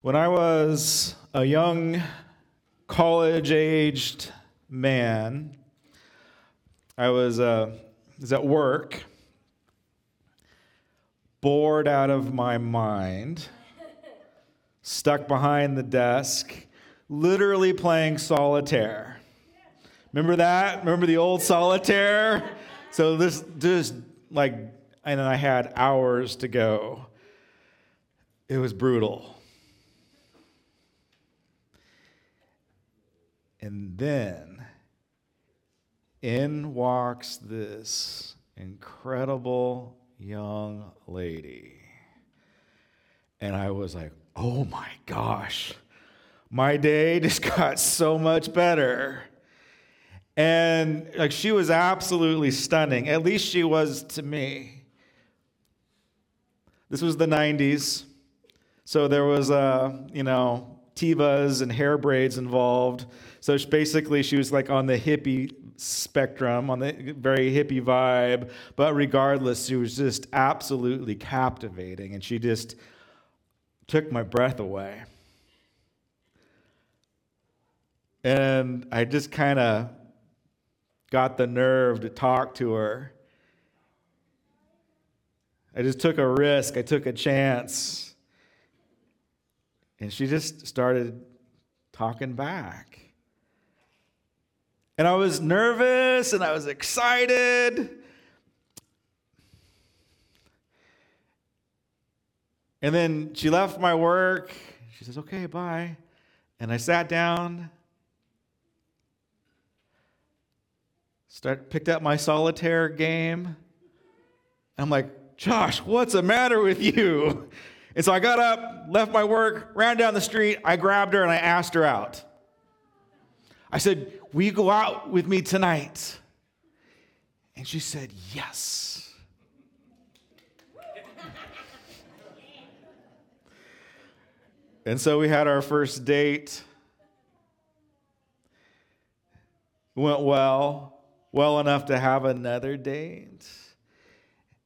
When I was a young college aged man, I was, uh, was at work, bored out of my mind, stuck behind the desk, literally playing solitaire. Remember that? Remember the old solitaire? So this just like, and then I had hours to go. It was brutal. And then in walks this incredible young lady. And I was like, oh my gosh, my day just got so much better. And like she was absolutely stunning. At least she was to me. This was the 90s. So there was, a, you know, Tevas and hair braids involved. So she, basically, she was like on the hippie spectrum, on the very hippie vibe. But regardless, she was just absolutely captivating. And she just took my breath away. And I just kind of got the nerve to talk to her. I just took a risk, I took a chance. And she just started talking back. And I was nervous and I was excited. And then she left my work. She says, okay, bye. And I sat down, start, picked up my solitaire game. I'm like, Josh, what's the matter with you? And so I got up, left my work, ran down the street. I grabbed her and I asked her out. I said, Will you go out with me tonight? And she said, Yes. and so we had our first date. Went well, well enough to have another date.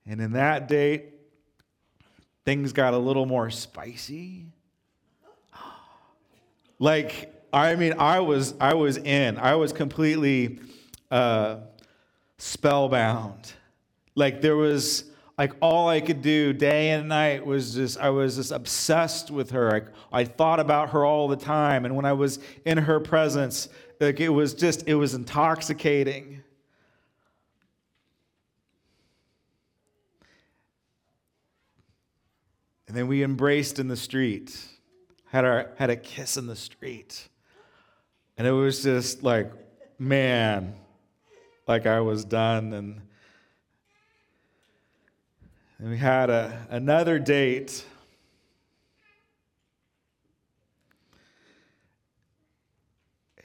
And in that date, things got a little more spicy. Like, I mean, I was I was in. I was completely uh, spellbound. Like there was like all I could do day and night was just I was just obsessed with her. I, I thought about her all the time, and when I was in her presence, like it was just it was intoxicating. And then we embraced in the street, had our had a kiss in the street. And it was just like, man, like I was done. And, and we had a, another date.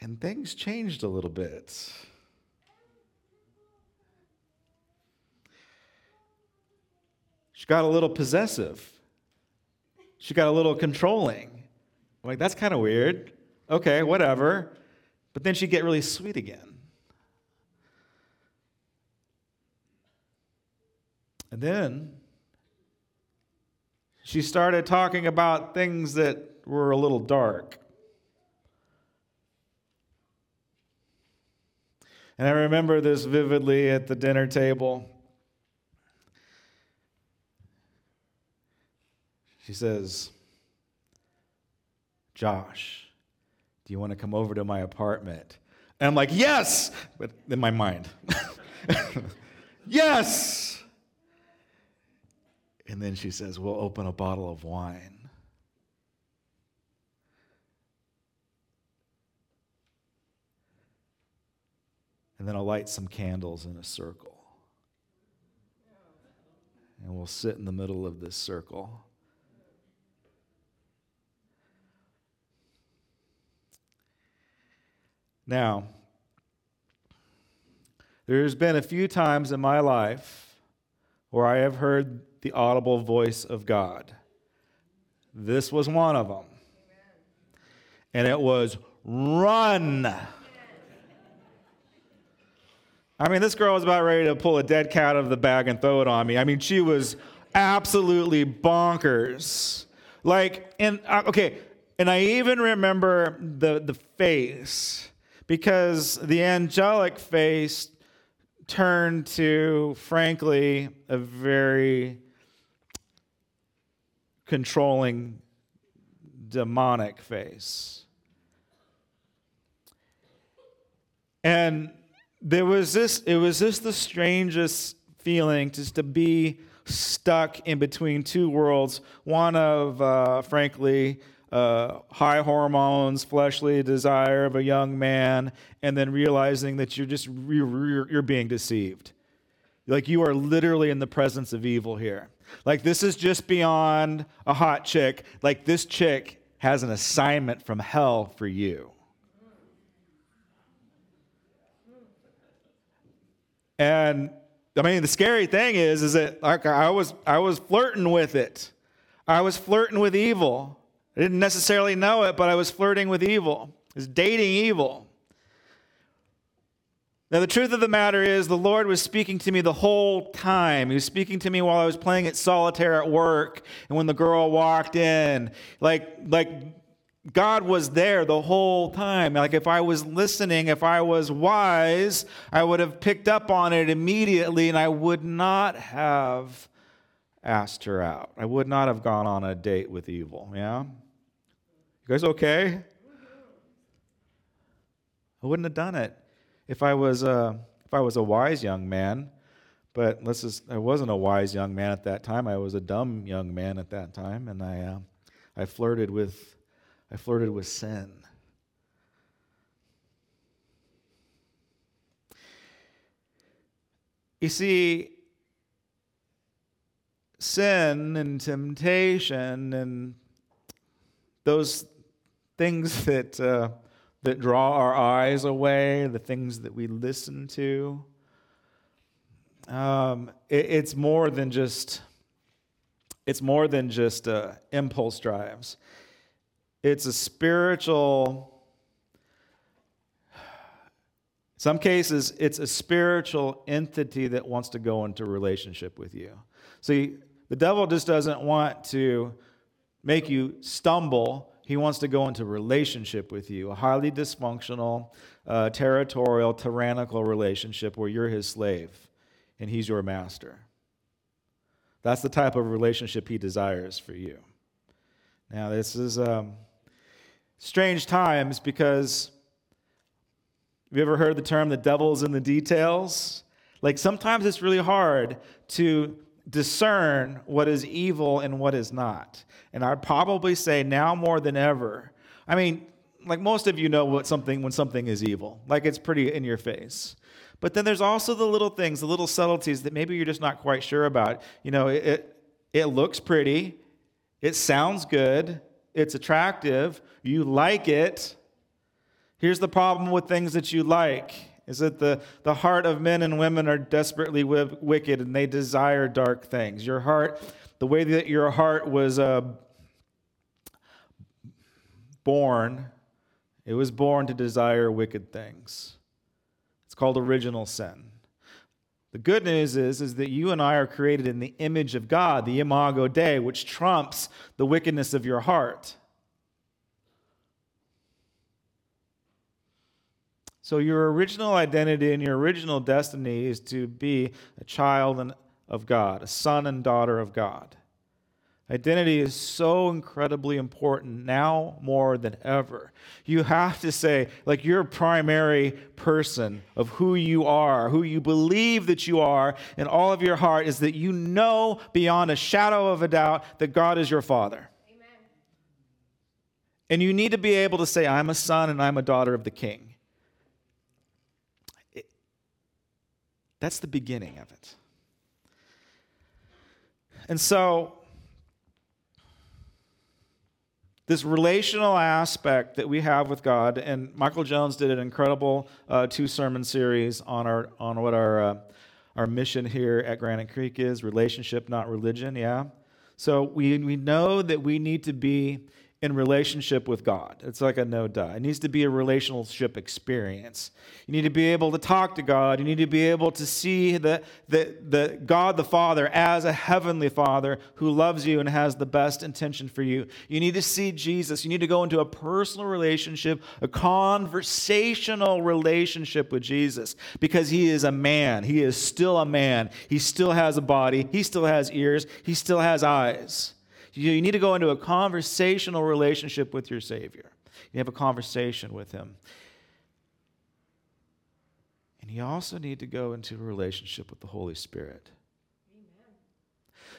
And things changed a little bit. She got a little possessive. She got a little controlling. I'm like, that's kind of weird. Okay, whatever. But then she'd get really sweet again. And then she started talking about things that were a little dark. And I remember this vividly at the dinner table. She says, Josh, do you want to come over to my apartment? And I'm like, Yes! But in my mind, Yes! And then she says, We'll open a bottle of wine. And then I'll light some candles in a circle. And we'll sit in the middle of this circle. Now, there's been a few times in my life where I have heard the audible voice of God. This was one of them. And it was run. I mean, this girl was about ready to pull a dead cat out of the bag and throw it on me. I mean, she was absolutely bonkers. Like, and uh, okay, And I even remember the, the face because the angelic face turned to, frankly, a very controlling, demonic face. And there was this, it was just the strangest feeling just to be stuck in between two worlds one of, uh, frankly, uh, high hormones, fleshly desire of a young man, and then realizing that you're just you're, you're being deceived. Like you are literally in the presence of evil here. Like this is just beyond a hot chick. Like this chick has an assignment from hell for you. And I mean, the scary thing is, is that like I was, I was flirting with it. I was flirting with evil. I didn't necessarily know it, but I was flirting with evil. I was dating evil. Now, the truth of the matter is, the Lord was speaking to me the whole time. He was speaking to me while I was playing at solitaire at work, and when the girl walked in, like, like God was there the whole time. Like, if I was listening, if I was wise, I would have picked up on it immediately, and I would not have asked her out. I would not have gone on a date with evil. Yeah? You guys okay? I wouldn't have done it if I was a, if I was a wise young man. But I wasn't a wise young man at that time. I was a dumb young man at that time, and I, uh, I flirted with, I flirted with sin. You see, sin and temptation and those things that, uh, that draw our eyes away, the things that we listen to. Um, it, it's more than just it's more than just uh, impulse drives. It's a spiritual. Some cases, it's a spiritual entity that wants to go into relationship with you. See, the devil just doesn't want to make you stumble he wants to go into relationship with you, a highly dysfunctional, uh, territorial, tyrannical relationship where you're his slave and he's your master. That's the type of relationship he desires for you. Now, this is um, strange times because have you ever heard the term the devil's in the details? Like sometimes it's really hard to discern what is evil and what is not. And I'd probably say now more than ever. I mean, like most of you know what something when something is evil. Like it's pretty in your face. But then there's also the little things, the little subtleties that maybe you're just not quite sure about. You know, it it, it looks pretty, it sounds good, it's attractive, you like it. Here's the problem with things that you like is that the, the heart of men and women are desperately w- wicked and they desire dark things. Your heart, the way that your heart was uh, born, it was born to desire wicked things. It's called original sin. The good news is, is that you and I are created in the image of God, the imago Dei, which trumps the wickedness of your heart. So, your original identity and your original destiny is to be a child of God, a son and daughter of God. Identity is so incredibly important now more than ever. You have to say, like, your primary person of who you are, who you believe that you are in all of your heart, is that you know beyond a shadow of a doubt that God is your Father. Amen. And you need to be able to say, I'm a son and I'm a daughter of the King. That's the beginning of it. And so, this relational aspect that we have with God, and Michael Jones did an incredible uh, two sermon series on our on what our uh, our mission here at Granite Creek is relationship, not religion. Yeah. So we we know that we need to be in relationship with God. It's like a no duh. It needs to be a relationship experience. You need to be able to talk to God. You need to be able to see the, the, the God the Father as a heavenly Father who loves you and has the best intention for you. You need to see Jesus. You need to go into a personal relationship, a conversational relationship with Jesus because he is a man. He is still a man. He still has a body. He still has ears. He still has eyes. You need to go into a conversational relationship with your Savior. You have a conversation with Him. And you also need to go into a relationship with the Holy Spirit. Amen.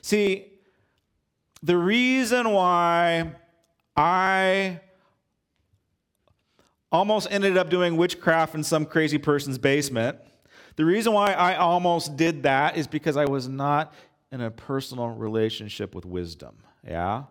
See, the reason why I almost ended up doing witchcraft in some crazy person's basement, the reason why I almost did that is because I was not in a personal relationship with wisdom. Yeah?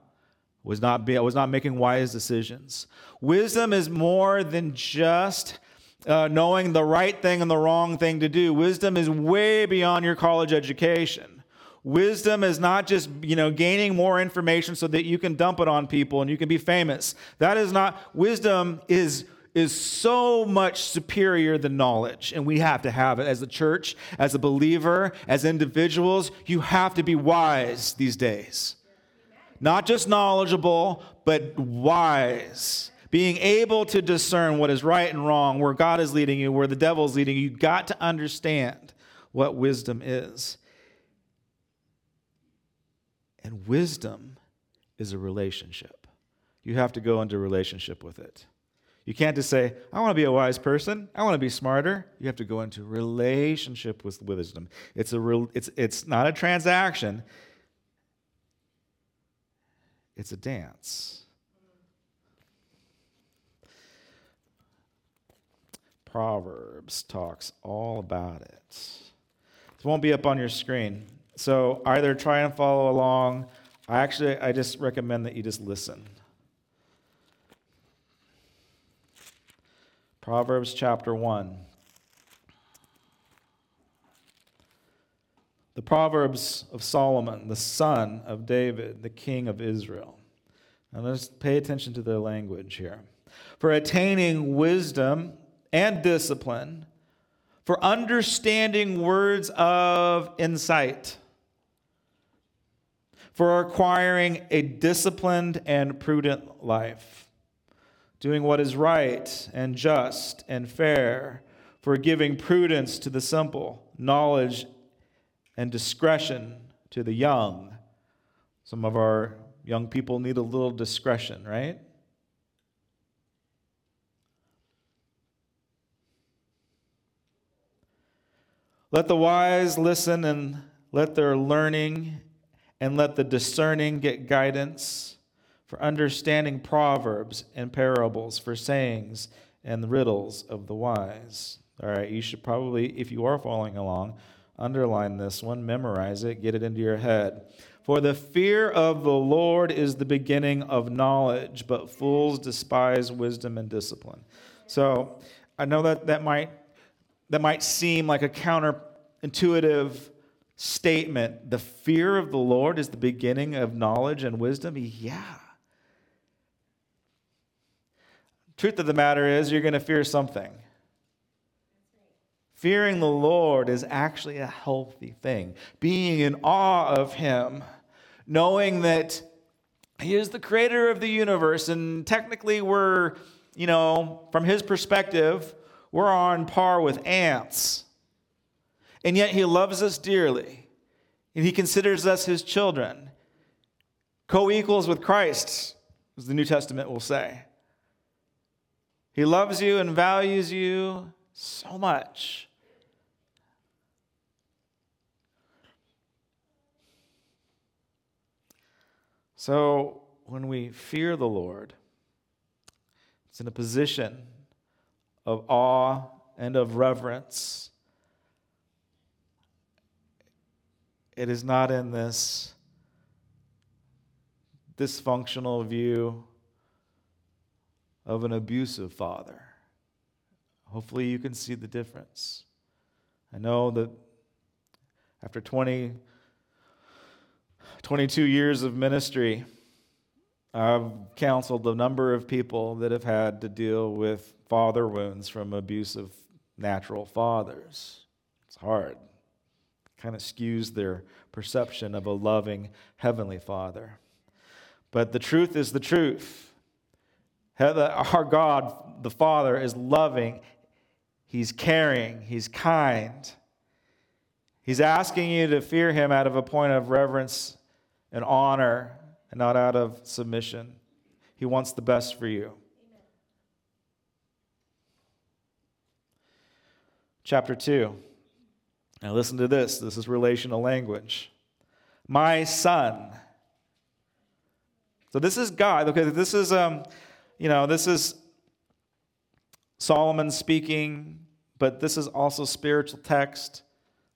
Was not, be, was not making wise decisions. Wisdom is more than just uh, knowing the right thing and the wrong thing to do. Wisdom is way beyond your college education. Wisdom is not just, you know, gaining more information so that you can dump it on people and you can be famous. That is not wisdom is is so much superior than knowledge, and we have to have it as a church, as a believer, as individuals. You have to be wise these days. Not just knowledgeable, but wise. Being able to discern what is right and wrong, where God is leading you, where the devil is leading you. You've got to understand what wisdom is. And wisdom is a relationship. You have to go into relationship with it. You can't just say, I want to be a wise person. I want to be smarter. You have to go into relationship with wisdom. It's, a real, it's, it's not a transaction, it's a dance. Proverbs talks all about it. It won't be up on your screen. So either try and follow along. I actually I just recommend that you just listen. Proverbs chapter 1. The Proverbs of Solomon, the son of David, the king of Israel. Now let's pay attention to the language here. For attaining wisdom and discipline, for understanding words of insight, for acquiring a disciplined and prudent life doing what is right and just and fair, for giving prudence to the simple, knowledge and discretion to the young. Some of our young people need a little discretion, right? Let the wise listen and let their learning and let the discerning get guidance for understanding proverbs and parables, for sayings and riddles of the wise. All right, you should probably, if you are following along, underline this one, memorize it, get it into your head. For the fear of the Lord is the beginning of knowledge, but fools despise wisdom and discipline. So I know that that might that might seem like a counterintuitive statement. The fear of the Lord is the beginning of knowledge and wisdom. Yeah. Truth of the matter is, you're going to fear something. Fearing the Lord is actually a healthy thing. Being in awe of Him, knowing that He is the creator of the universe, and technically we're, you know, from His perspective, we're on par with ants. And yet He loves us dearly, and He considers us His children, co equals with Christ, as the New Testament will say. He loves you and values you so much. So, when we fear the Lord, it's in a position of awe and of reverence. It is not in this dysfunctional view of an abusive father. Hopefully, you can see the difference. I know that after 20, 22 years of ministry, I've counseled a number of people that have had to deal with father wounds from abusive natural fathers. It's hard. Kind of skews their perception of a loving heavenly father. But the truth is the truth. Our God, the Father, is loving, He's caring, He's kind. He's asking you to fear Him out of a point of reverence and honor and not out of submission. He wants the best for you. Chapter 2. Now, listen to this. This is relational language. My son. So, this is God. Okay, this is, um, you know, this is Solomon speaking, but this is also spiritual text.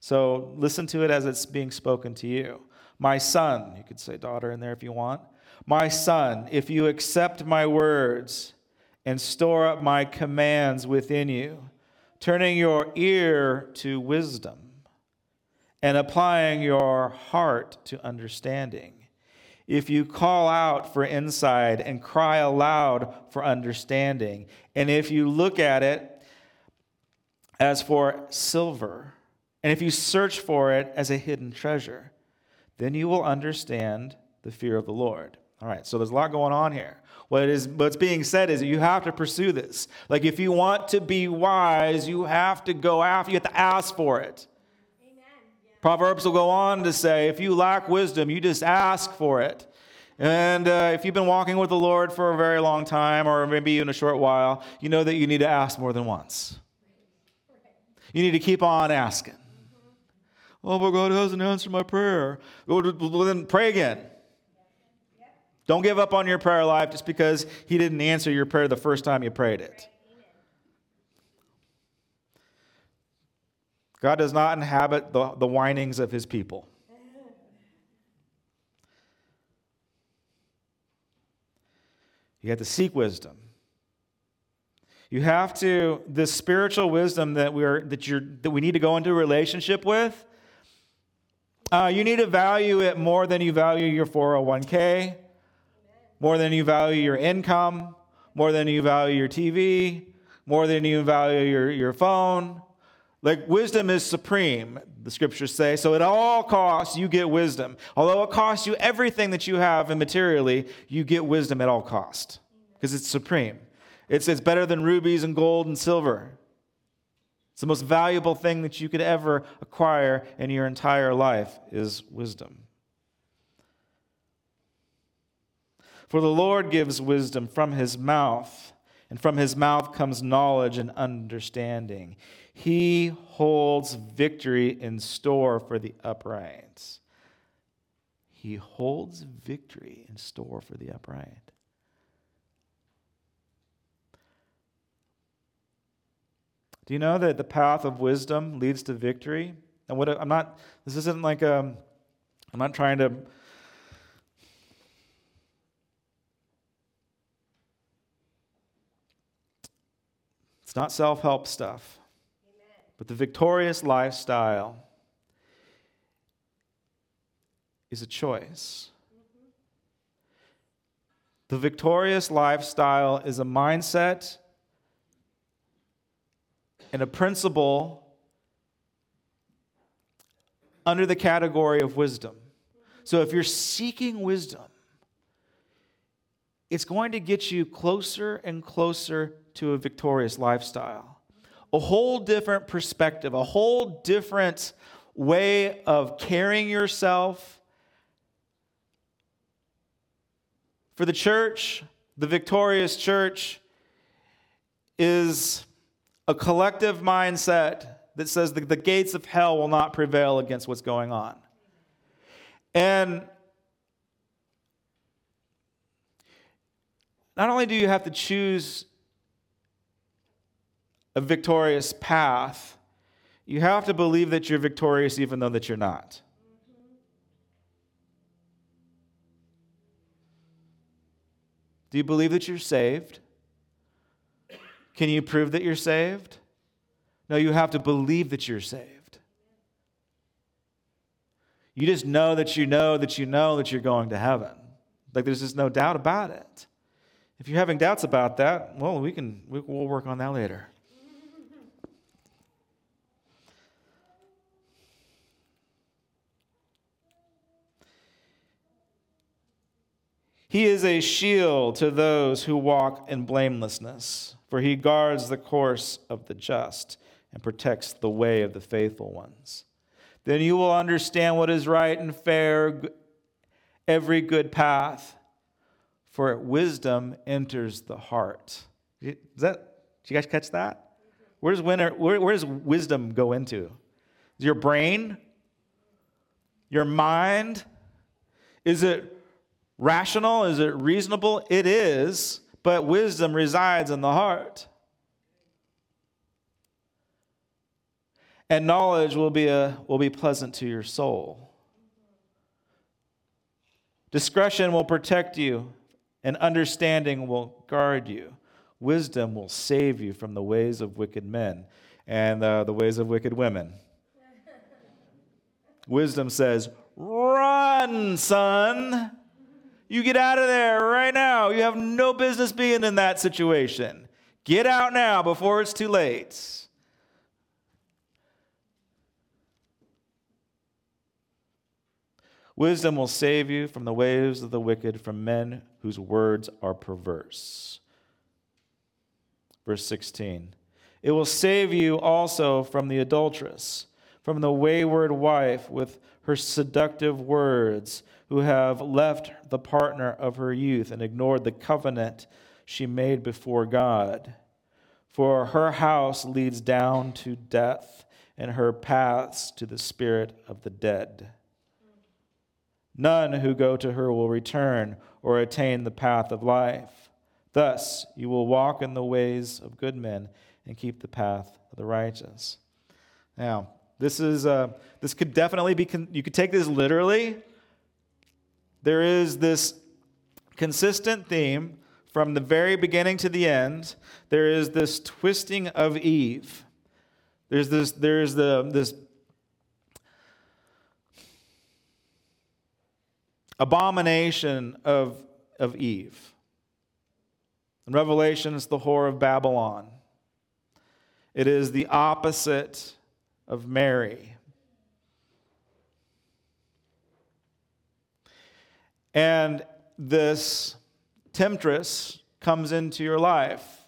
So, listen to it as it's being spoken to you. My son, you could say daughter in there if you want. My son, if you accept my words and store up my commands within you, turning your ear to wisdom and applying your heart to understanding. If you call out for insight and cry aloud for understanding, and if you look at it as for silver, and if you search for it as a hidden treasure, then you will understand the fear of the Lord. All right, so there's a lot going on here. What is what's being said is that you have to pursue this. Like if you want to be wise, you have to go after, you have to ask for it. Amen. Proverbs will go on to say, if you lack wisdom, you just ask for it. And uh, if you've been walking with the Lord for a very long time, or maybe even a short while, you know that you need to ask more than once. You need to keep on asking. Oh, but God hasn't answered my prayer. Well, then pray again. Don't give up on your prayer life just because He didn't answer your prayer the first time you prayed it. God does not inhabit the, the whinings of His people. You have to seek wisdom. You have to, this spiritual wisdom that, we're, that, you're, that we need to go into a relationship with, uh, you need to value it more than you value your 401k, more than you value your income, more than you value your TV, more than you value your, your phone. Like wisdom is supreme, the scriptures say. So at all costs, you get wisdom. Although it costs you everything that you have and materially, you get wisdom at all cost because it's supreme. It's, it's better than rubies and gold and silver. It's the most valuable thing that you could ever acquire in your entire life is wisdom. For the Lord gives wisdom from his mouth, and from his mouth comes knowledge and understanding. He holds victory in store for the upright. He holds victory in store for the upright. Do you know that the path of wisdom leads to victory? And what I'm not, this isn't like a, um, I'm not trying to, it's not self help stuff, but the victorious lifestyle is a choice. Mm-hmm. The victorious lifestyle is a mindset and a principle under the category of wisdom. So if you're seeking wisdom, it's going to get you closer and closer to a victorious lifestyle. A whole different perspective, a whole different way of carrying yourself. For the church, the victorious church is a collective mindset that says that the gates of hell will not prevail against what's going on. And not only do you have to choose a victorious path, you have to believe that you're victorious even though that you're not. Do you believe that you're saved? Can you prove that you're saved? No, you have to believe that you're saved. You just know that you know that you know that you're going to heaven. Like there's just no doubt about it. If you're having doubts about that, well, we can we'll work on that later. He is a shield to those who walk in blamelessness, for he guards the course of the just and protects the way of the faithful ones. Then you will understand what is right and fair, every good path, for wisdom enters the heart. Is that, did you guys catch that? Where does, winter, where, where does wisdom go into? Is your brain? Your mind? Is it rational? Is it reasonable? It is, but wisdom resides in the heart. And knowledge will be, a, will be pleasant to your soul. Discretion will protect you, and understanding will guard you. Wisdom will save you from the ways of wicked men and uh, the ways of wicked women. Wisdom says, Run, son. You get out of there right now. You have no business being in that situation. Get out now before it's too late. Wisdom will save you from the ways of the wicked, from men whose words are perverse. Verse 16 It will save you also from the adulteress, from the wayward wife with her seductive words who have left the partner of her youth and ignored the covenant she made before God. For her house leads down to death, and her paths to the spirit of the dead. None who go to her will return or attain the path of life. Thus, you will walk in the ways of good men and keep the path of the righteous. Now, this is uh, this could definitely be. You could take this literally, there is this consistent theme from the very beginning to the end. There is this twisting of Eve. There's this, there's the, this abomination of, of Eve. In Revelation, it's the whore of Babylon. It is the opposite of Mary. And this temptress comes into your life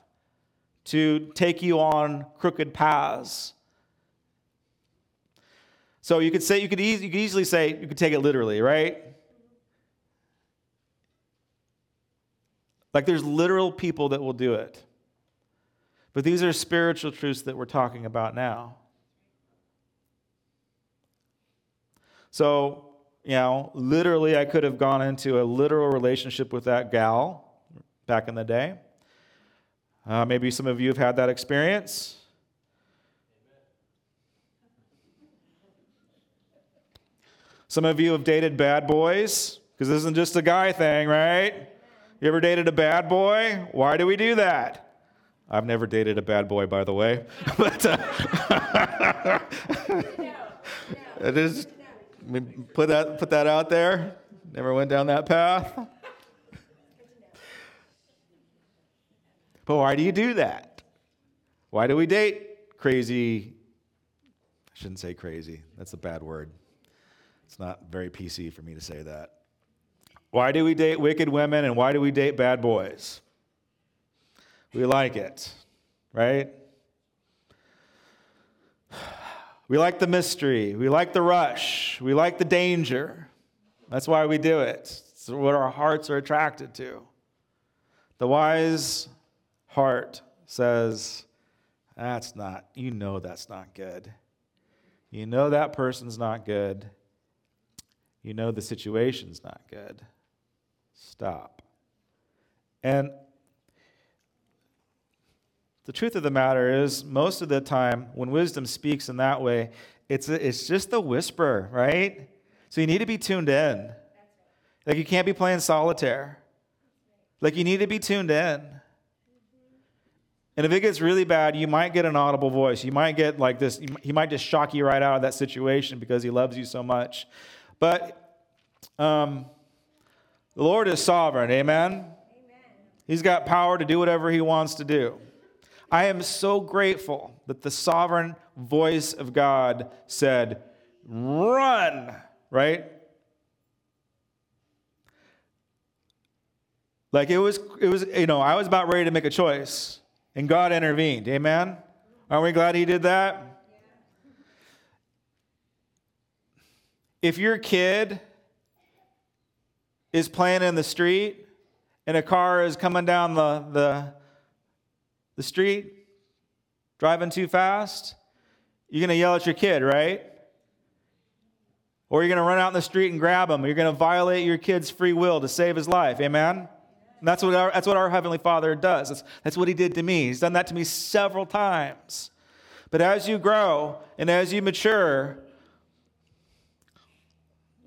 to take you on crooked paths. So you could say you could, e- you could easily say you could take it literally, right? Like there's literal people that will do it. But these are spiritual truths that we're talking about now. So you know, literally, I could have gone into a literal relationship with that gal back in the day. Uh, maybe some of you have had that experience. Some of you have dated bad boys, because this isn't just a guy thing, right? You ever dated a bad boy? Why do we do that? I've never dated a bad boy, by the way. but uh, it is put that, put that out there. Never went down that path. But why do you do that? Why do we date crazy? I shouldn't say crazy. That's a bad word. It's not very PC for me to say that. Why do we date wicked women and why do we date bad boys? We like it, right? We like the mystery. We like the rush. We like the danger. That's why we do it. It's what our hearts are attracted to. The wise heart says, That's not, you know, that's not good. You know that person's not good. You know the situation's not good. Stop. And the truth of the matter is, most of the time, when wisdom speaks in that way, it's, a, it's just a whisper, right? So you need to be tuned in. Like you can't be playing solitaire. Like you need to be tuned in. And if it gets really bad, you might get an audible voice. You might get like this, he might just shock you right out of that situation because he loves you so much. But um, The Lord is sovereign. Amen? Amen. He's got power to do whatever he wants to do. I am so grateful that the sovereign voice of God said, Run, right? Like it was, it was, you know, I was about ready to make a choice, and God intervened. Amen? Aren't we glad He did that? If your kid is playing in the street and a car is coming down the, the, the street, driving too fast, you're going to yell at your kid, right? Or you're going to run out in the street and grab him. You're going to violate your kid's free will to save his life. Amen? And that's what our, that's what our Heavenly Father does. That's, that's what He did to me. He's done that to me several times. But as you grow and as you mature,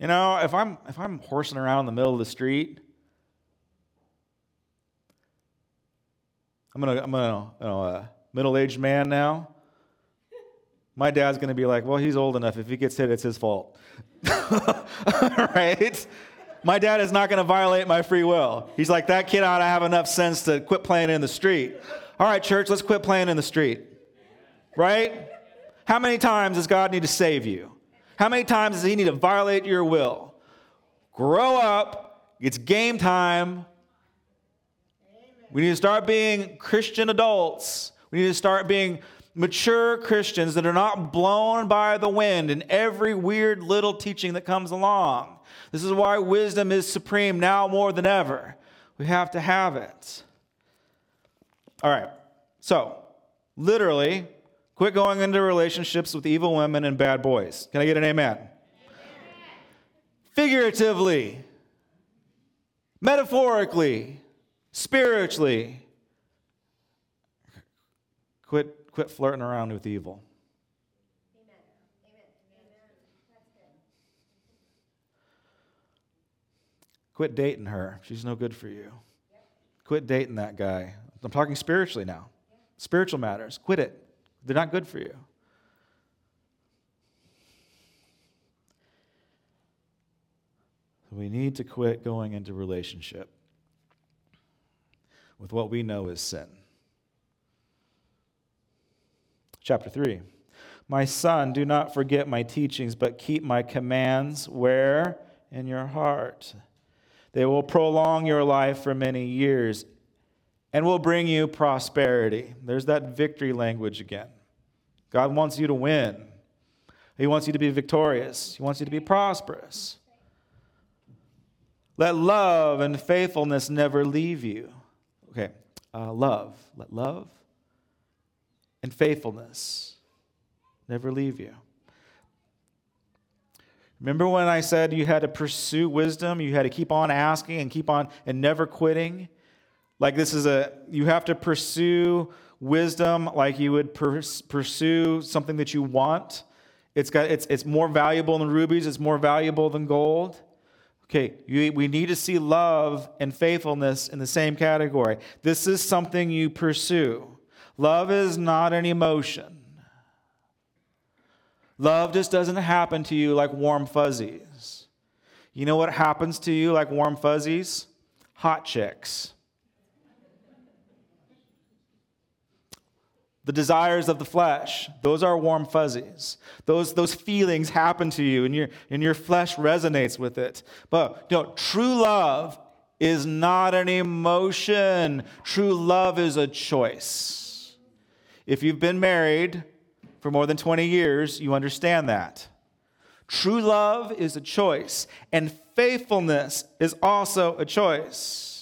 you know, if I'm, if I'm horsing around in the middle of the street, I'm gonna, I'm gonna, you know, a middle-aged man now. My dad's gonna be like, well, he's old enough. If he gets hit, it's his fault, right? My dad is not gonna violate my free will. He's like, that kid ought to have enough sense to quit playing in the street. All right, church, let's quit playing in the street, right? How many times does God need to save you? How many times does He need to violate your will? Grow up. It's game time. We need to start being Christian adults. We need to start being mature Christians that are not blown by the wind in every weird little teaching that comes along. This is why wisdom is supreme now more than ever. We have to have it. All right. So, literally, quit going into relationships with evil women and bad boys. Can I get an amen? amen. Figuratively, metaphorically, spiritually. Quit, quit flirting around with evil. Quit dating her. She's no good for you. Quit dating that guy. I'm talking spiritually now. Spiritual matters. Quit it. They're not good for you. We need to quit going into relationship with what we know is sin. Chapter 3 My son, do not forget my teachings, but keep my commands where? In your heart. They will prolong your life for many years and will bring you prosperity. There's that victory language again. God wants you to win, He wants you to be victorious, He wants you to be prosperous. Let love and faithfulness never leave you. Okay, uh, love. Let love and faithfulness never leave you. Remember when I said you had to pursue wisdom? You had to keep on asking and keep on and never quitting? Like this is a, you have to pursue wisdom like you would pursue something that you want. It's, got, it's, it's more valuable than rubies, it's more valuable than gold. Okay, we need to see love and faithfulness in the same category. This is something you pursue. Love is not an emotion. Love just doesn't happen to you like warm fuzzies. You know what happens to you like warm fuzzies? Hot chicks. The desires of the flesh those are warm fuzzies. Those, those feelings happen to you and your, and your flesh resonates with it. But you know, true love is not an emotion. True love is a choice. If you've been married for more than 20 years you understand that. True love is a choice and faithfulness is also a choice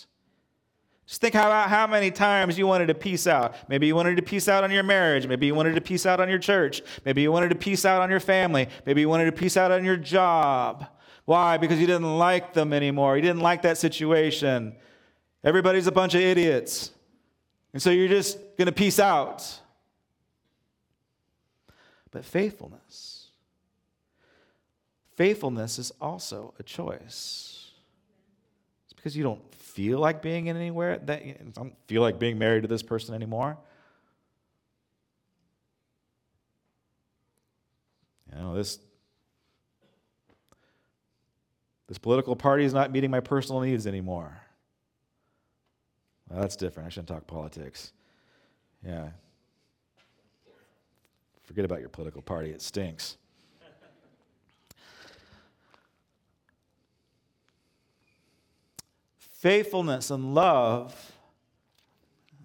just think about how many times you wanted to peace out. Maybe you wanted to peace out on your marriage. Maybe you wanted to peace out on your church. Maybe you wanted to peace out on your family. Maybe you wanted to peace out on your job. Why? Because you didn't like them anymore. You didn't like that situation. Everybody's a bunch of idiots. And so you're just going to peace out. But faithfulness. Faithfulness is also a choice. It's because you don't feel like being in anywhere that I don't feel like being married to this person anymore. You know, this This political party is not meeting my personal needs anymore. Well, that's different. I shouldn't talk politics. Yeah. Forget about your political party, it stinks. Faithfulness and love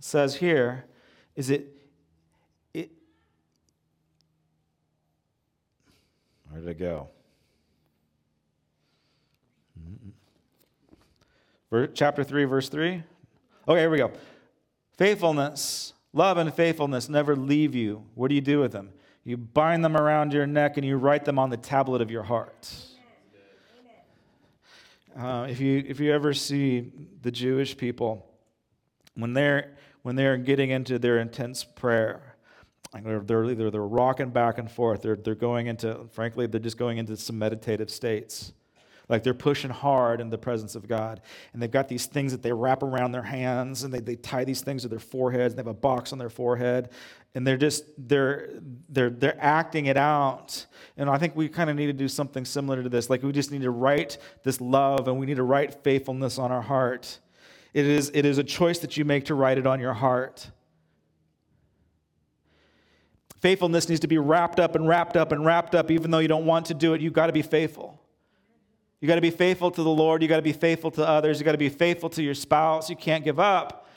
says here is it it where did it go? Chapter 3 verse 3 okay here we go. Faithfulness love and faithfulness never leave you. What do you do with them? You bind them around your neck and you write them on the tablet of your heart uh, if, you, if you ever see the Jewish people, when they're, when they're getting into their intense prayer, they're, they're either they're rocking back and forth, they're, they're going into, frankly, they're just going into some meditative states. Like they're pushing hard in the presence of God. And they've got these things that they wrap around their hands and they, they tie these things to their foreheads. And they have a box on their forehead. And they're just, they're, they're, they're acting it out. And I think we kind of need to do something similar to this. Like we just need to write this love and we need to write faithfulness on our heart. It is, it is a choice that you make to write it on your heart. Faithfulness needs to be wrapped up and wrapped up and wrapped up, even though you don't want to do it. You've got to be faithful. You got to be faithful to the Lord. You got to be faithful to others. You got to be faithful to your spouse. You can't give up.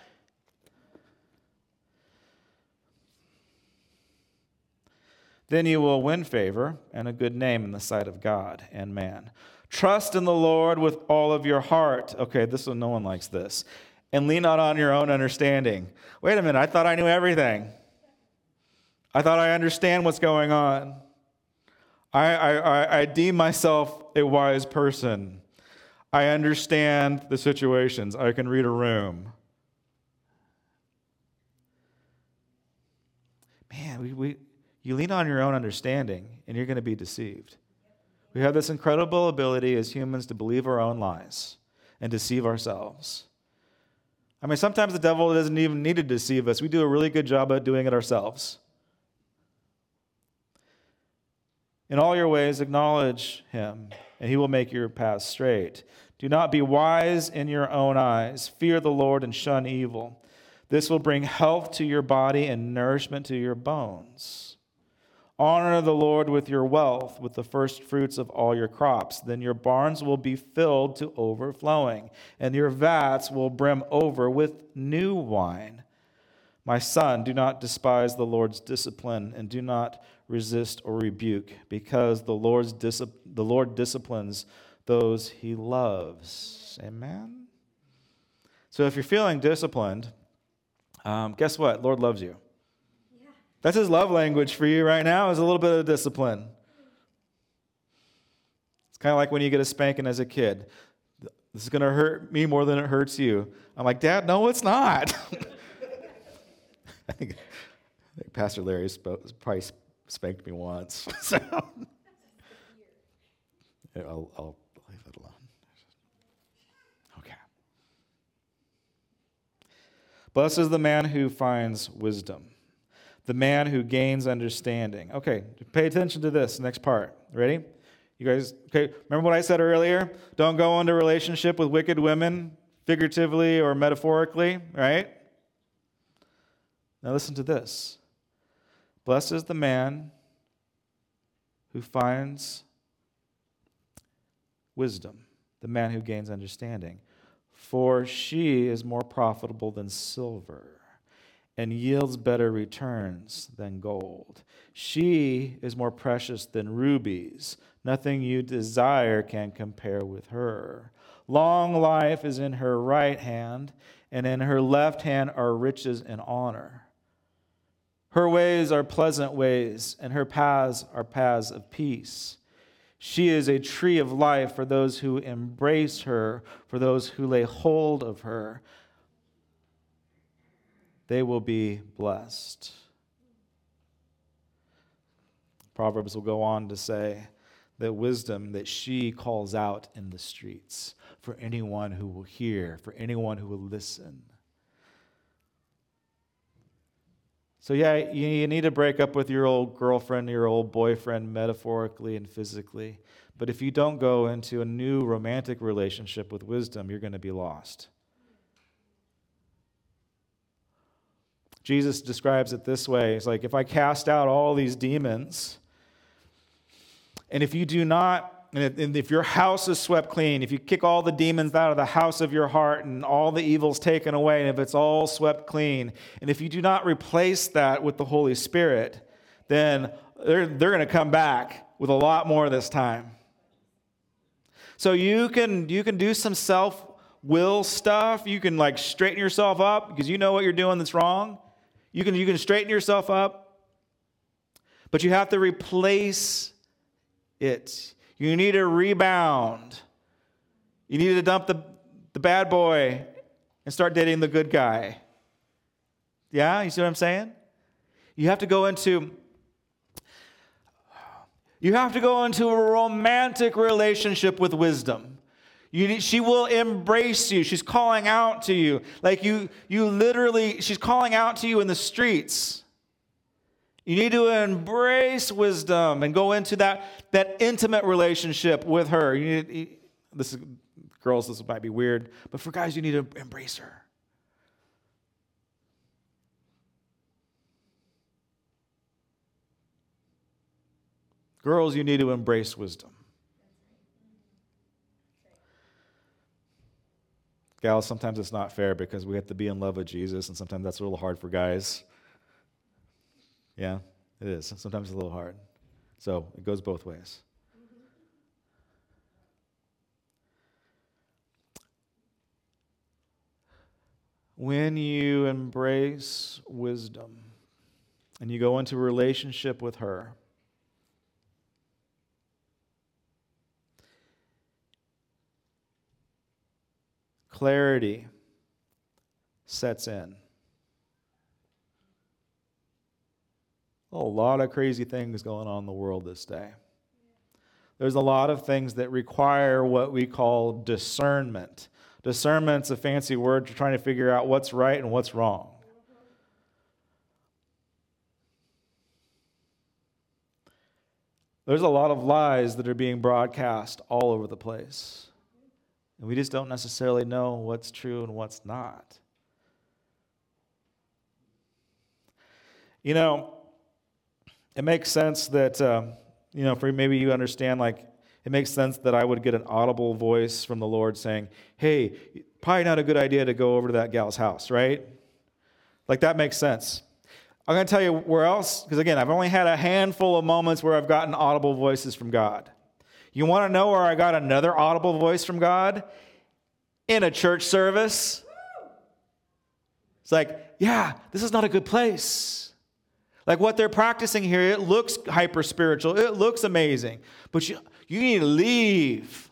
Then you will win favor and a good name in the sight of God and man. Trust in the Lord with all of your heart. Okay, this one, no one likes this. And lean not on your own understanding. Wait a minute, I thought I knew everything. I thought I understand what's going on. I, I, I deem myself a wise person. I understand the situations. I can read a room. Man, we, we, you lean on your own understanding and you're going to be deceived. We have this incredible ability as humans to believe our own lies and deceive ourselves. I mean, sometimes the devil doesn't even need to deceive us. We do a really good job at doing it ourselves. In all your ways, acknowledge him, and he will make your path straight. Do not be wise in your own eyes. Fear the Lord and shun evil. This will bring health to your body and nourishment to your bones. Honor the Lord with your wealth, with the first fruits of all your crops. Then your barns will be filled to overflowing, and your vats will brim over with new wine. My son, do not despise the Lord's discipline, and do not resist or rebuke, because the, Lord's the Lord disciplines those he loves. Amen? So if you're feeling disciplined, um, guess what? Lord loves you. That's his love language for you right now, is a little bit of discipline. It's kind of like when you get a spanking as a kid. This is going to hurt me more than it hurts you. I'm like, Dad, no, it's not. I think, I think Pastor Larry probably spanked me once. so I'll, I'll leave it alone. Okay. Blessed is the man who finds wisdom, the man who gains understanding. Okay, pay attention to this next part. Ready? You guys, okay, remember what I said earlier? Don't go into relationship with wicked women, figuratively or metaphorically, right? Now listen to this. Blessed is the man who finds wisdom, the man who gains understanding. For she is more profitable than silver and yields better returns than gold. She is more precious than rubies. Nothing you desire can compare with her. Long life is in her right hand, and in her left hand are riches and honor. Her ways are pleasant ways, and her paths are paths of peace. She is a tree of life for those who embrace her, for those who lay hold of her. They will be blessed. Proverbs will go on to say that wisdom that she calls out in the streets for anyone who will hear, for anyone who will listen. So, yeah, you, need to break up with your old girlfriend, your old boyfriend, metaphorically and physically. But if you don't go into a new romantic relationship with wisdom, you're going to be lost. Jesus describes it this way It's like, if I cast out all these demons, and if you do not and if your house is swept clean, if you kick all the demons out of the house of your heart and all the evils taken away, and if it's all swept clean, and if you do not replace that with the Holy Spirit, then they're, they're going to come back with a lot more this time. So you can, you can do some self will stuff. You can like straighten yourself up because you know what you're doing that's wrong. You can, you can straighten yourself up, but you have to replace it. You need a rebound. You need to dump the, the bad boy and start dating the good guy. Yeah, you see what I'm saying? You have to go into you have to go into a romantic relationship with wisdom. You, she will embrace you. She's calling out to you. Like you, you literally, she's calling out to you in the streets. You need to embrace wisdom and go into that, that intimate relationship with her. You need, this is, girls, this might be weird, but for guys, you need to embrace her. Girls, you need to embrace wisdom. Gals, sometimes it's not fair because we have to be in love with Jesus, and sometimes that's a little hard for guys. Yeah, it is. Sometimes it's a little hard. So it goes both ways. When you embrace wisdom and you go into a relationship with her, clarity sets in. a lot of crazy things going on in the world this day. There's a lot of things that require what we call discernment. Discernment's a fancy word for trying to figure out what's right and what's wrong. There's a lot of lies that are being broadcast all over the place. And we just don't necessarily know what's true and what's not. You know, it makes sense that, uh, you know, for maybe you understand, like, it makes sense that I would get an audible voice from the Lord saying, hey, probably not a good idea to go over to that gal's house, right? Like, that makes sense. I'm going to tell you where else, because again, I've only had a handful of moments where I've gotten audible voices from God. You want to know where I got another audible voice from God? In a church service. It's like, yeah, this is not a good place. Like what they're practicing here, it looks hyper spiritual, it looks amazing, but you, you need to leave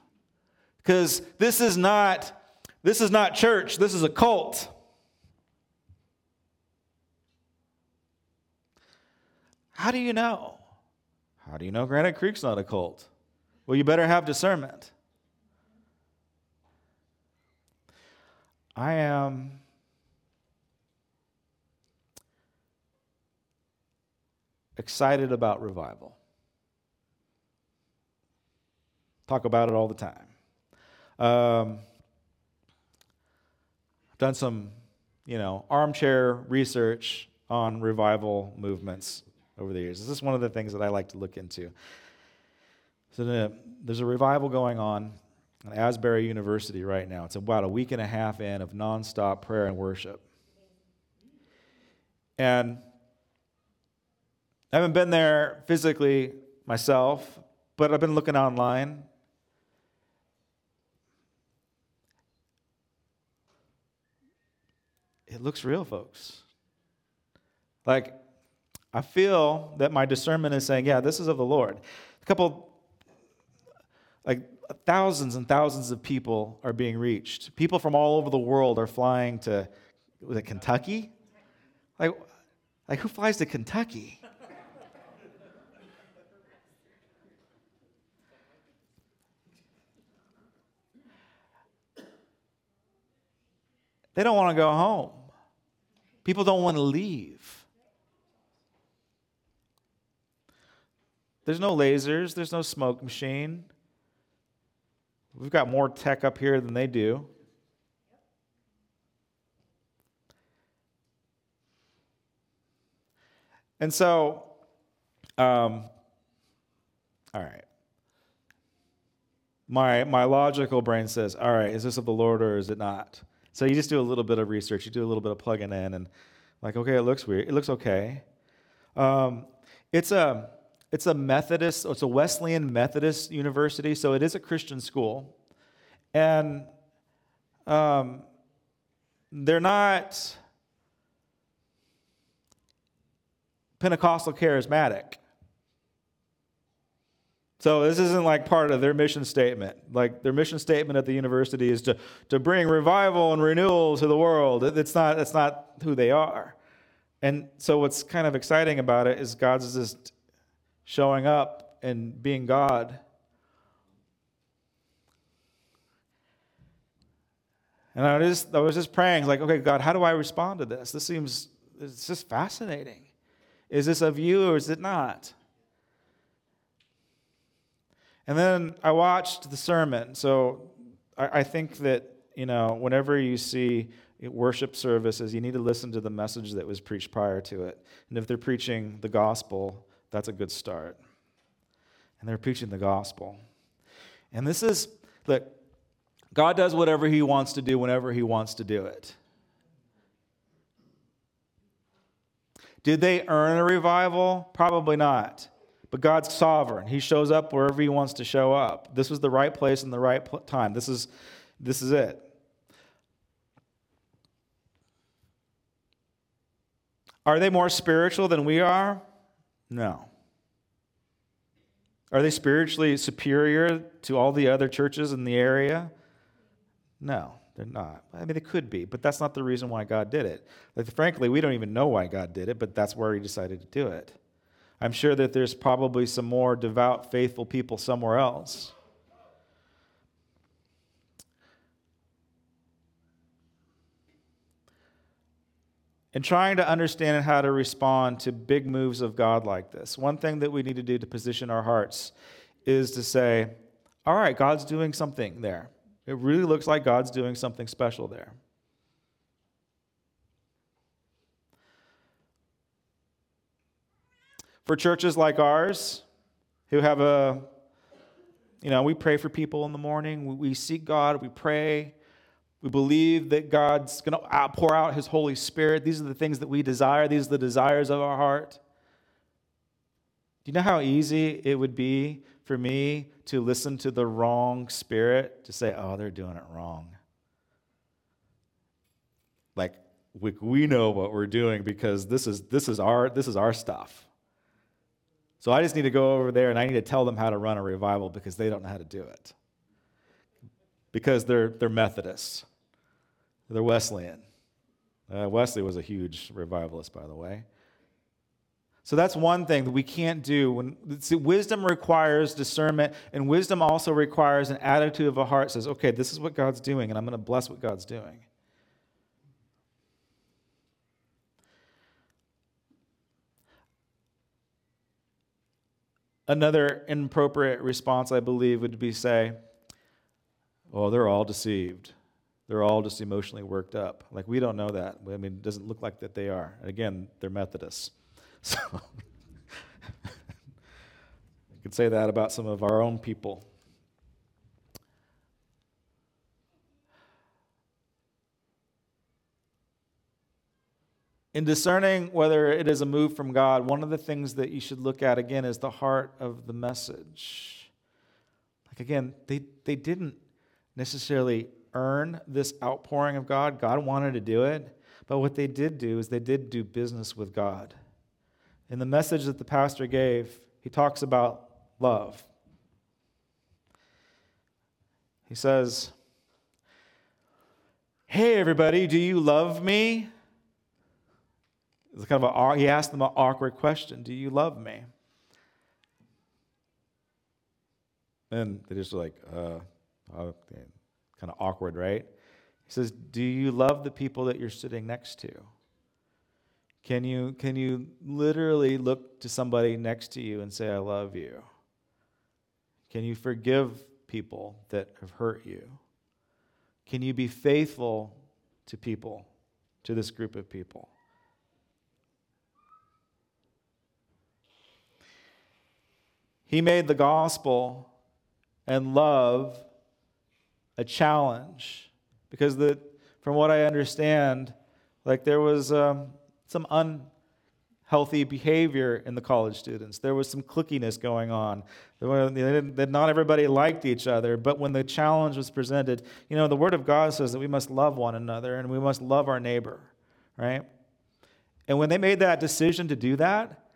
because this is not this is not church, this is a cult. How do you know? How do you know Granite Creek's not a cult? Well, you better have discernment. I am excited about revival. Talk about it all the time. Um, I've done some, you know, armchair research on revival movements over the years. This is one of the things that I like to look into. So the, there's a revival going on at Asbury University right now. It's about a week and a half in of nonstop prayer and worship. And I haven't been there physically myself, but I've been looking online. It looks real, folks. Like, I feel that my discernment is saying, yeah, this is of the Lord. A couple, like thousands and thousands of people are being reached. People from all over the world are flying to, was it Kentucky? Like, like who flies to Kentucky? they don't want to go home. People don't want to leave. There's no lasers, there's no smoke machine. We've got more tech up here than they do. And so, um, all right. My, my logical brain says, all right, is this of the Lord or is it not? So you just do a little bit of research, you do a little bit of plugging in, and like, okay, it looks weird. It looks okay. Um, it's a it's a Methodist, it's a Wesleyan Methodist university, so it is a Christian school, and um, they're not Pentecostal charismatic. So this isn't like part of their mission statement. Like their mission statement at the university is to, to bring revival and renewal to the world. It's not, that's not who they are. And so what's kind of exciting about it is God's just showing up and being God. And I was just, I was just praying, like, okay, God, how do I respond to this? This seems, it's just fascinating. Is this of you or is it not? And then I watched the sermon. So I, I think that, you know, whenever you see worship services, you need to listen to the message that was preached prior to it. And if they're preaching the gospel, that's a good start. And they're preaching the gospel. And this is, look, God does whatever he wants to do whenever he wants to do it. Did they earn a revival? Probably not. But God's sovereign. He shows up wherever he wants to show up. This was the right place and the right time. This is, this is it. Are they more spiritual than we are? No. Are they spiritually superior to all the other churches in the area? No, they're not. I mean, they could be, but that's not the reason why God did it. Like, frankly, we don't even know why God did it, but that's where He decided to do it. I'm sure that there's probably some more devout, faithful people somewhere else. In trying to understand and how to respond to big moves of God like this, one thing that we need to do to position our hearts is to say, all right, God's doing something there. It really looks like God's doing something special there. For churches like ours, who have a, you know, we pray for people in the morning, we, seek God, we pray, we believe that God's going to pour out His Holy Spirit. These are the things that we desire, these are the desires of our heart. Do you know how easy it would be for me to listen to the wrong spirit to say, oh, they're doing it wrong? Like, we, we know what we're doing because this is, this is, our, this is our stuff. So I just need to go over there and I need to tell them how to run a revival because they don't know how to do it. Because they're, they're Methodists, they're Wesleyan. Uh, Wesley was a huge revivalist, by the way. So that's one thing that we can't do. When see, wisdom requires discernment, and wisdom also requires an attitude of a heart says, "Okay, this is what God's doing, and I'm going to bless what God's doing." Another inappropriate response, I believe, would be say, oh, they're all deceived. They're all just emotionally worked up. Like, we don't know that. I mean, it doesn't look like that they are. And again, they're Methodists. So, you could say that about some of our own people. In discerning whether it is a move from God, one of the things that you should look at again is the heart of the message. Like again, they, they didn't necessarily earn this outpouring of God. God wanted to do it. But what they did do is they did do business with God. In the message that the pastor gave, he talks about love. He says, Hey, everybody, do you love me? It's kind of a, he asked them an awkward question Do you love me? And they just like, uh, uh kind of awkward, right? He says, Do you love the people that you're sitting next to? Can you, can you literally look to somebody next to you and say, I love you? Can you forgive people that have hurt you? Can you be faithful to people, to this group of people? He made the gospel and love a challenge because the, from what I understand, like there was um, some unhealthy behavior in the college students. There was some clickiness going on. That not everybody liked each other, but when the challenge was presented, you know, the Word of God says that we must love one another and we must love our neighbor, right? And when they made that decision to do that,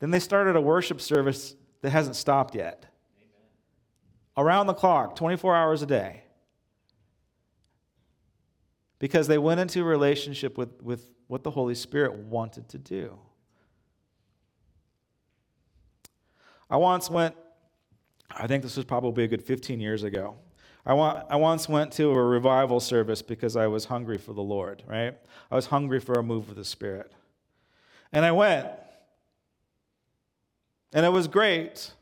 then they started a worship service that hasn't stopped yet. Around the clock, 24 hours a day. Because they went into a relationship with, with what the Holy Spirit wanted to do. I once went, I think this was probably a good 15 years ago. I, want, I once went to a revival service because I was hungry for the Lord, right? I was hungry for a move of the Spirit. And I went. And it was great.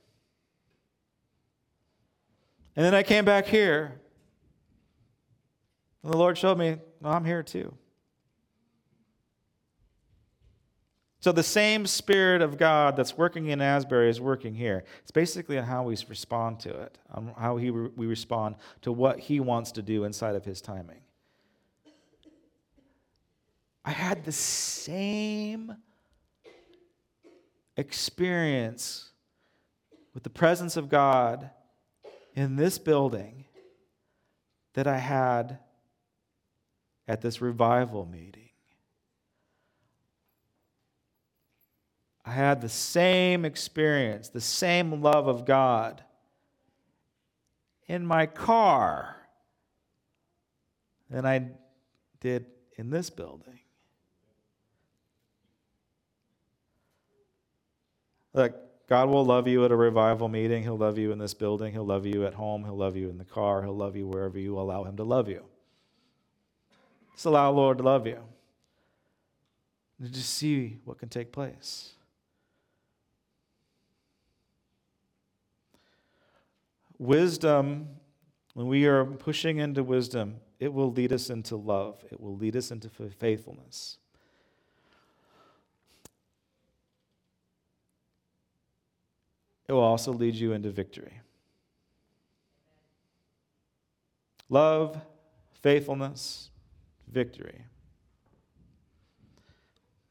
And then I came back here. And the Lord showed me, I'm here too. So the same Spirit of God that's working in Asbury is working here. It's basically on how we respond to it, on how he, we respond to what He wants to do inside of His timing. I had the same experience with the presence of God in this building that I had at this revival meeting. I had the same experience, the same love of God in my car than I did in this building. Look, God will love you at a revival meeting. He'll love you in this building. He'll love you at home. He'll love you in the car. He'll love you wherever you allow Him to love you. Just allow the Lord to love you. And just see what can take place. Wisdom, when we are pushing into wisdom, it will lead us into love, it will lead us into faithfulness. It will also lead you into victory. Love, faithfulness, victory.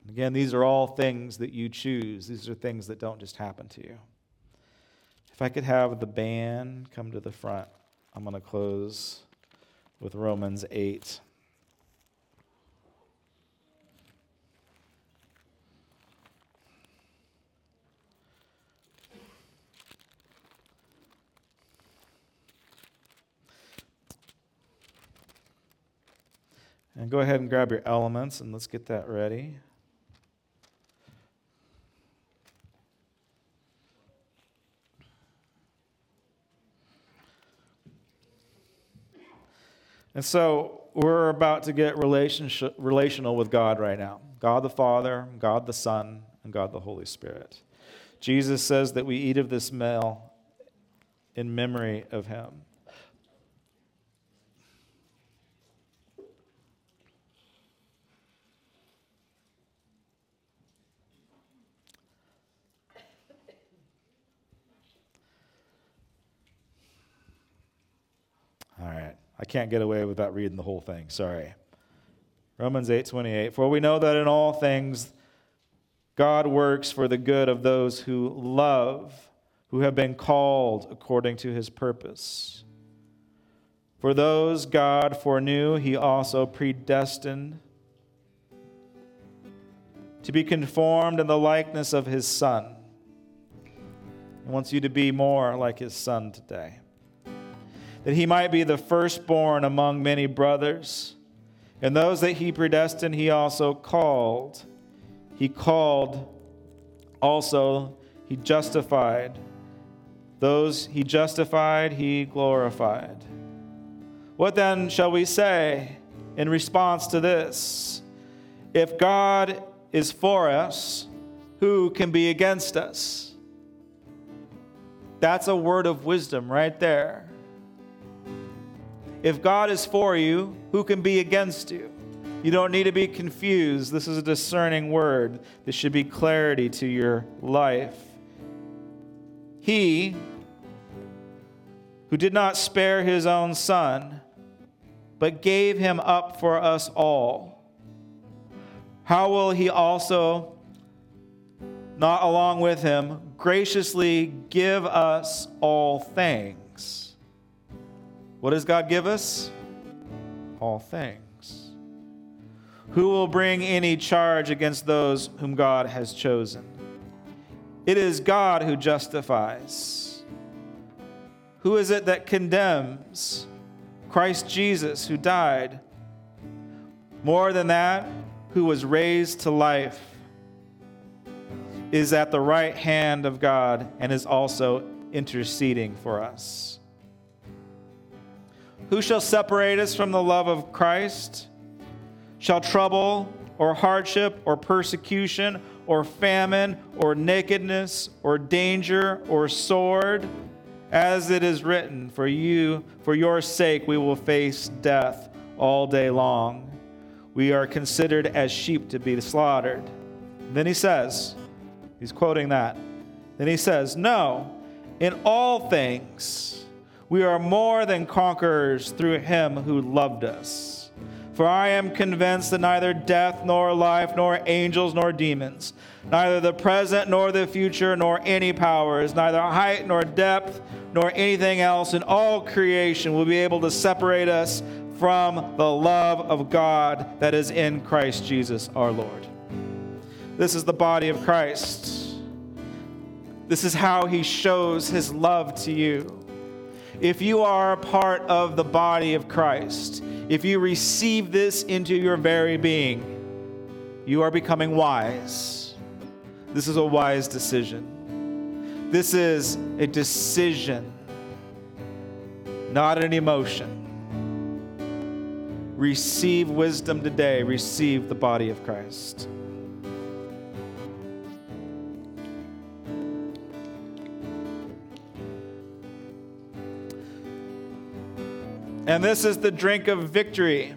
Again, these are all things that you choose. These are things that don't just happen to you. If I could have the band come to the front, I'm going to close with Romans 8. And go ahead and grab your elements and let's get that ready. And so we're about to get relationship, relational with God right now God the Father, God the Son, and God the Holy Spirit. Jesus says that we eat of this meal in memory of him. All right. I can't get away without reading the whole thing. Sorry. Romans 8:28 For we know that in all things God works for the good of those who love, who have been called according to his purpose. For those God foreknew, he also predestined to be conformed in the likeness of his son. He wants you to be more like his son today that he might be the firstborn among many brothers. And those that he predestined, he also called. He called also, he justified. Those he justified, he glorified. What then shall we say in response to this? If God is for us, who can be against us? That's a word of wisdom right there. If God is for you, who can be against you? You don't need to be confused. This is a discerning word. This should be clarity to your life. He who did not spare his own son, but gave him up for us all, how will he also not along with him graciously give us all things? What does God give us? All things. Who will bring any charge against those whom God has chosen? It is God who justifies. Who is it that condemns? Christ Jesus, who died. More than that, who was raised to life, is at the right hand of God and is also interceding for us. Who shall separate us from the love of Christ? Shall trouble or hardship or persecution or famine or nakedness or danger or sword? As it is written, for you, for your sake, we will face death all day long. We are considered as sheep to be slaughtered. Then he says, he's quoting that. Then he says, No, in all things, we are more than conquerors through him who loved us. For I am convinced that neither death, nor life, nor angels, nor demons, neither the present, nor the future, nor any powers, neither height, nor depth, nor anything else in all creation will be able to separate us from the love of God that is in Christ Jesus our Lord. This is the body of Christ. This is how he shows his love to you. If you are a part of the body of Christ, if you receive this into your very being, you are becoming wise. This is a wise decision. This is a decision, not an emotion. Receive wisdom today, receive the body of Christ. And this is the drink of victory.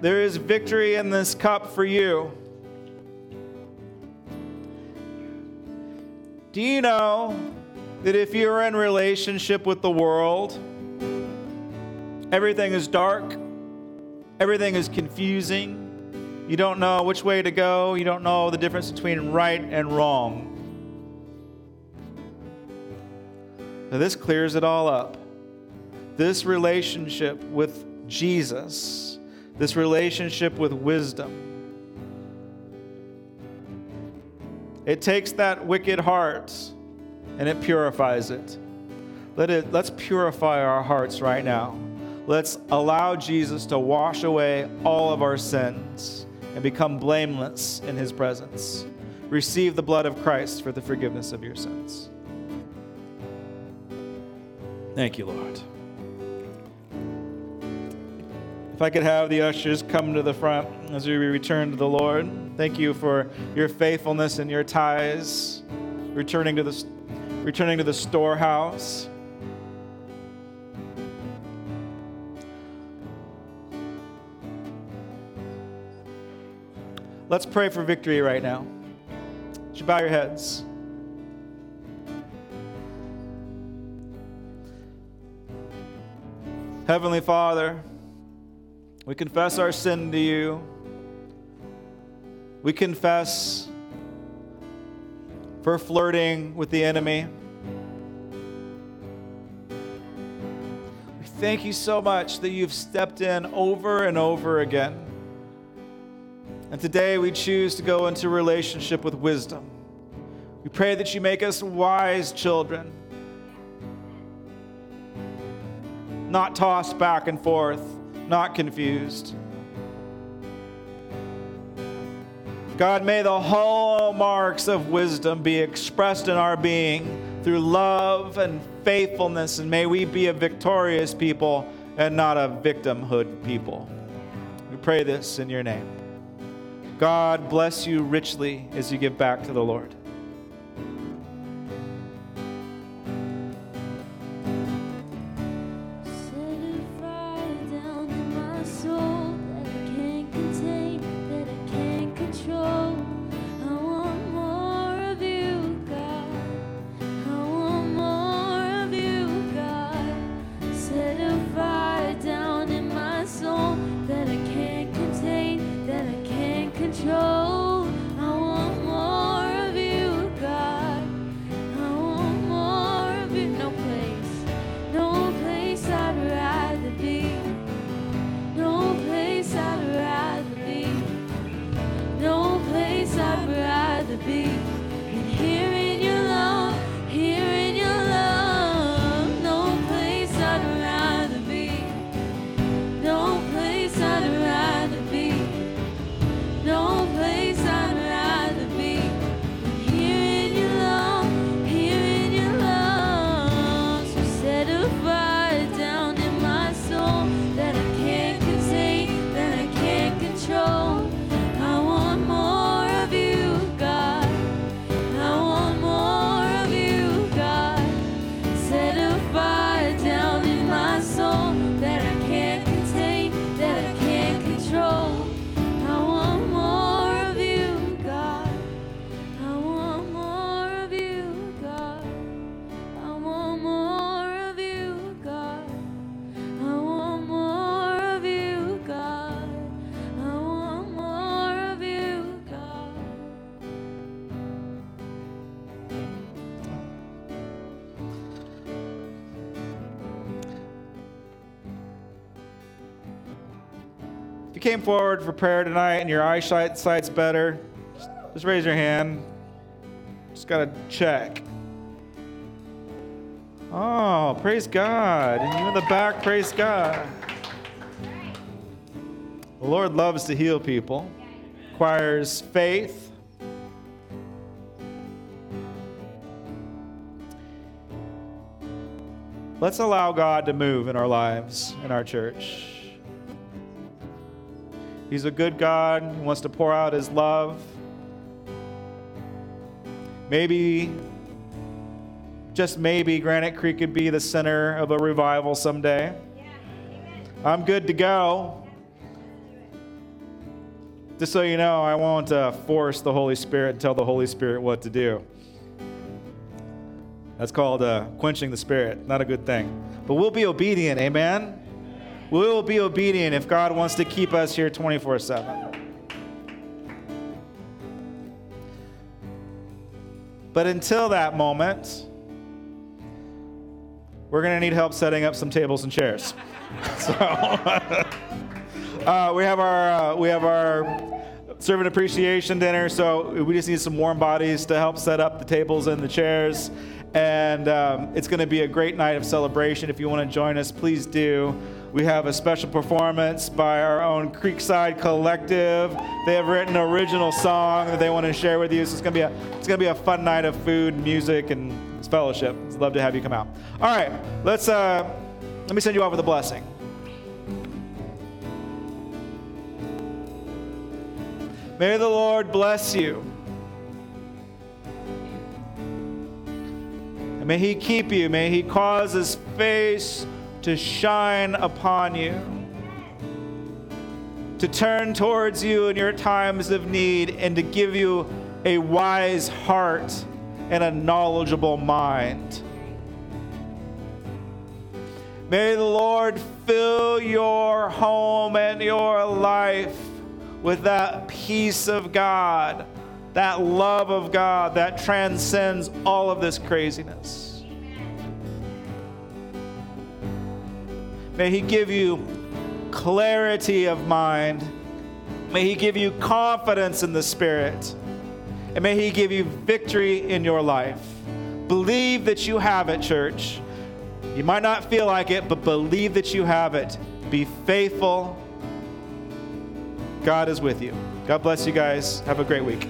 There is victory in this cup for you. Do you know that if you're in relationship with the world, everything is dark, everything is confusing, you don't know which way to go, you don't know the difference between right and wrong. Now, this clears it all up this relationship with Jesus, this relationship with wisdom, it takes that wicked heart and it purifies it. Let it let's purify our hearts right now. Let's allow Jesus to wash away all of our sins and become blameless in his presence. Receive the blood of Christ for the forgiveness of your sins. Thank you, Lord. If I could have the ushers come to the front as we return to the Lord. Thank you for your faithfulness and your ties, returning to the, returning to the storehouse. Let's pray for victory right now. Would you bow your heads? Heavenly Father, we confess our sin to you. We confess for flirting with the enemy. We thank you so much that you've stepped in over and over again. And today we choose to go into relationship with wisdom. We pray that you make us wise children, not tossed back and forth not confused. God, may the hallmarks of wisdom be expressed in our being through love and faithfulness, and may we be a victorious people and not a victimhood people. We pray this in your name. God bless you richly as you give back to the Lord. Came forward for prayer tonight and your eyesight eyesight's better, just raise your hand. Just got to check. Oh, praise God. And you in the back, praise God. The Lord loves to heal people, requires faith. Let's allow God to move in our lives, in our church. He's a good God. He wants to pour out His love. Maybe, just maybe, Granite Creek could be the center of a revival someday. I'm good to go. Just so you know, I won't uh, force the Holy Spirit and tell the Holy Spirit what to do. That's called uh, quenching the Spirit. Not a good thing. But we'll be obedient, amen? We will be obedient if God wants to keep us here 24 7. But until that moment, we're going to need help setting up some tables and chairs. so uh, we have our uh, we have our servant appreciation dinner. So we just need some warm bodies to help set up the tables and the chairs. And um, it's going to be a great night of celebration. If you want to join us, please do. We have a special performance by our own Creekside Collective. They have written an original song that they want to share with you. So it's gonna be a it's gonna be a fun night of food, music, and fellowship. I'd love to have you come out. All right, let's uh, let me send you off with a blessing. May the Lord bless you. And may He keep you. May He cause His face to shine upon you, to turn towards you in your times of need, and to give you a wise heart and a knowledgeable mind. May the Lord fill your home and your life with that peace of God, that love of God that transcends all of this craziness. May He give you clarity of mind. May He give you confidence in the Spirit. And may He give you victory in your life. Believe that you have it, church. You might not feel like it, but believe that you have it. Be faithful. God is with you. God bless you guys. Have a great week.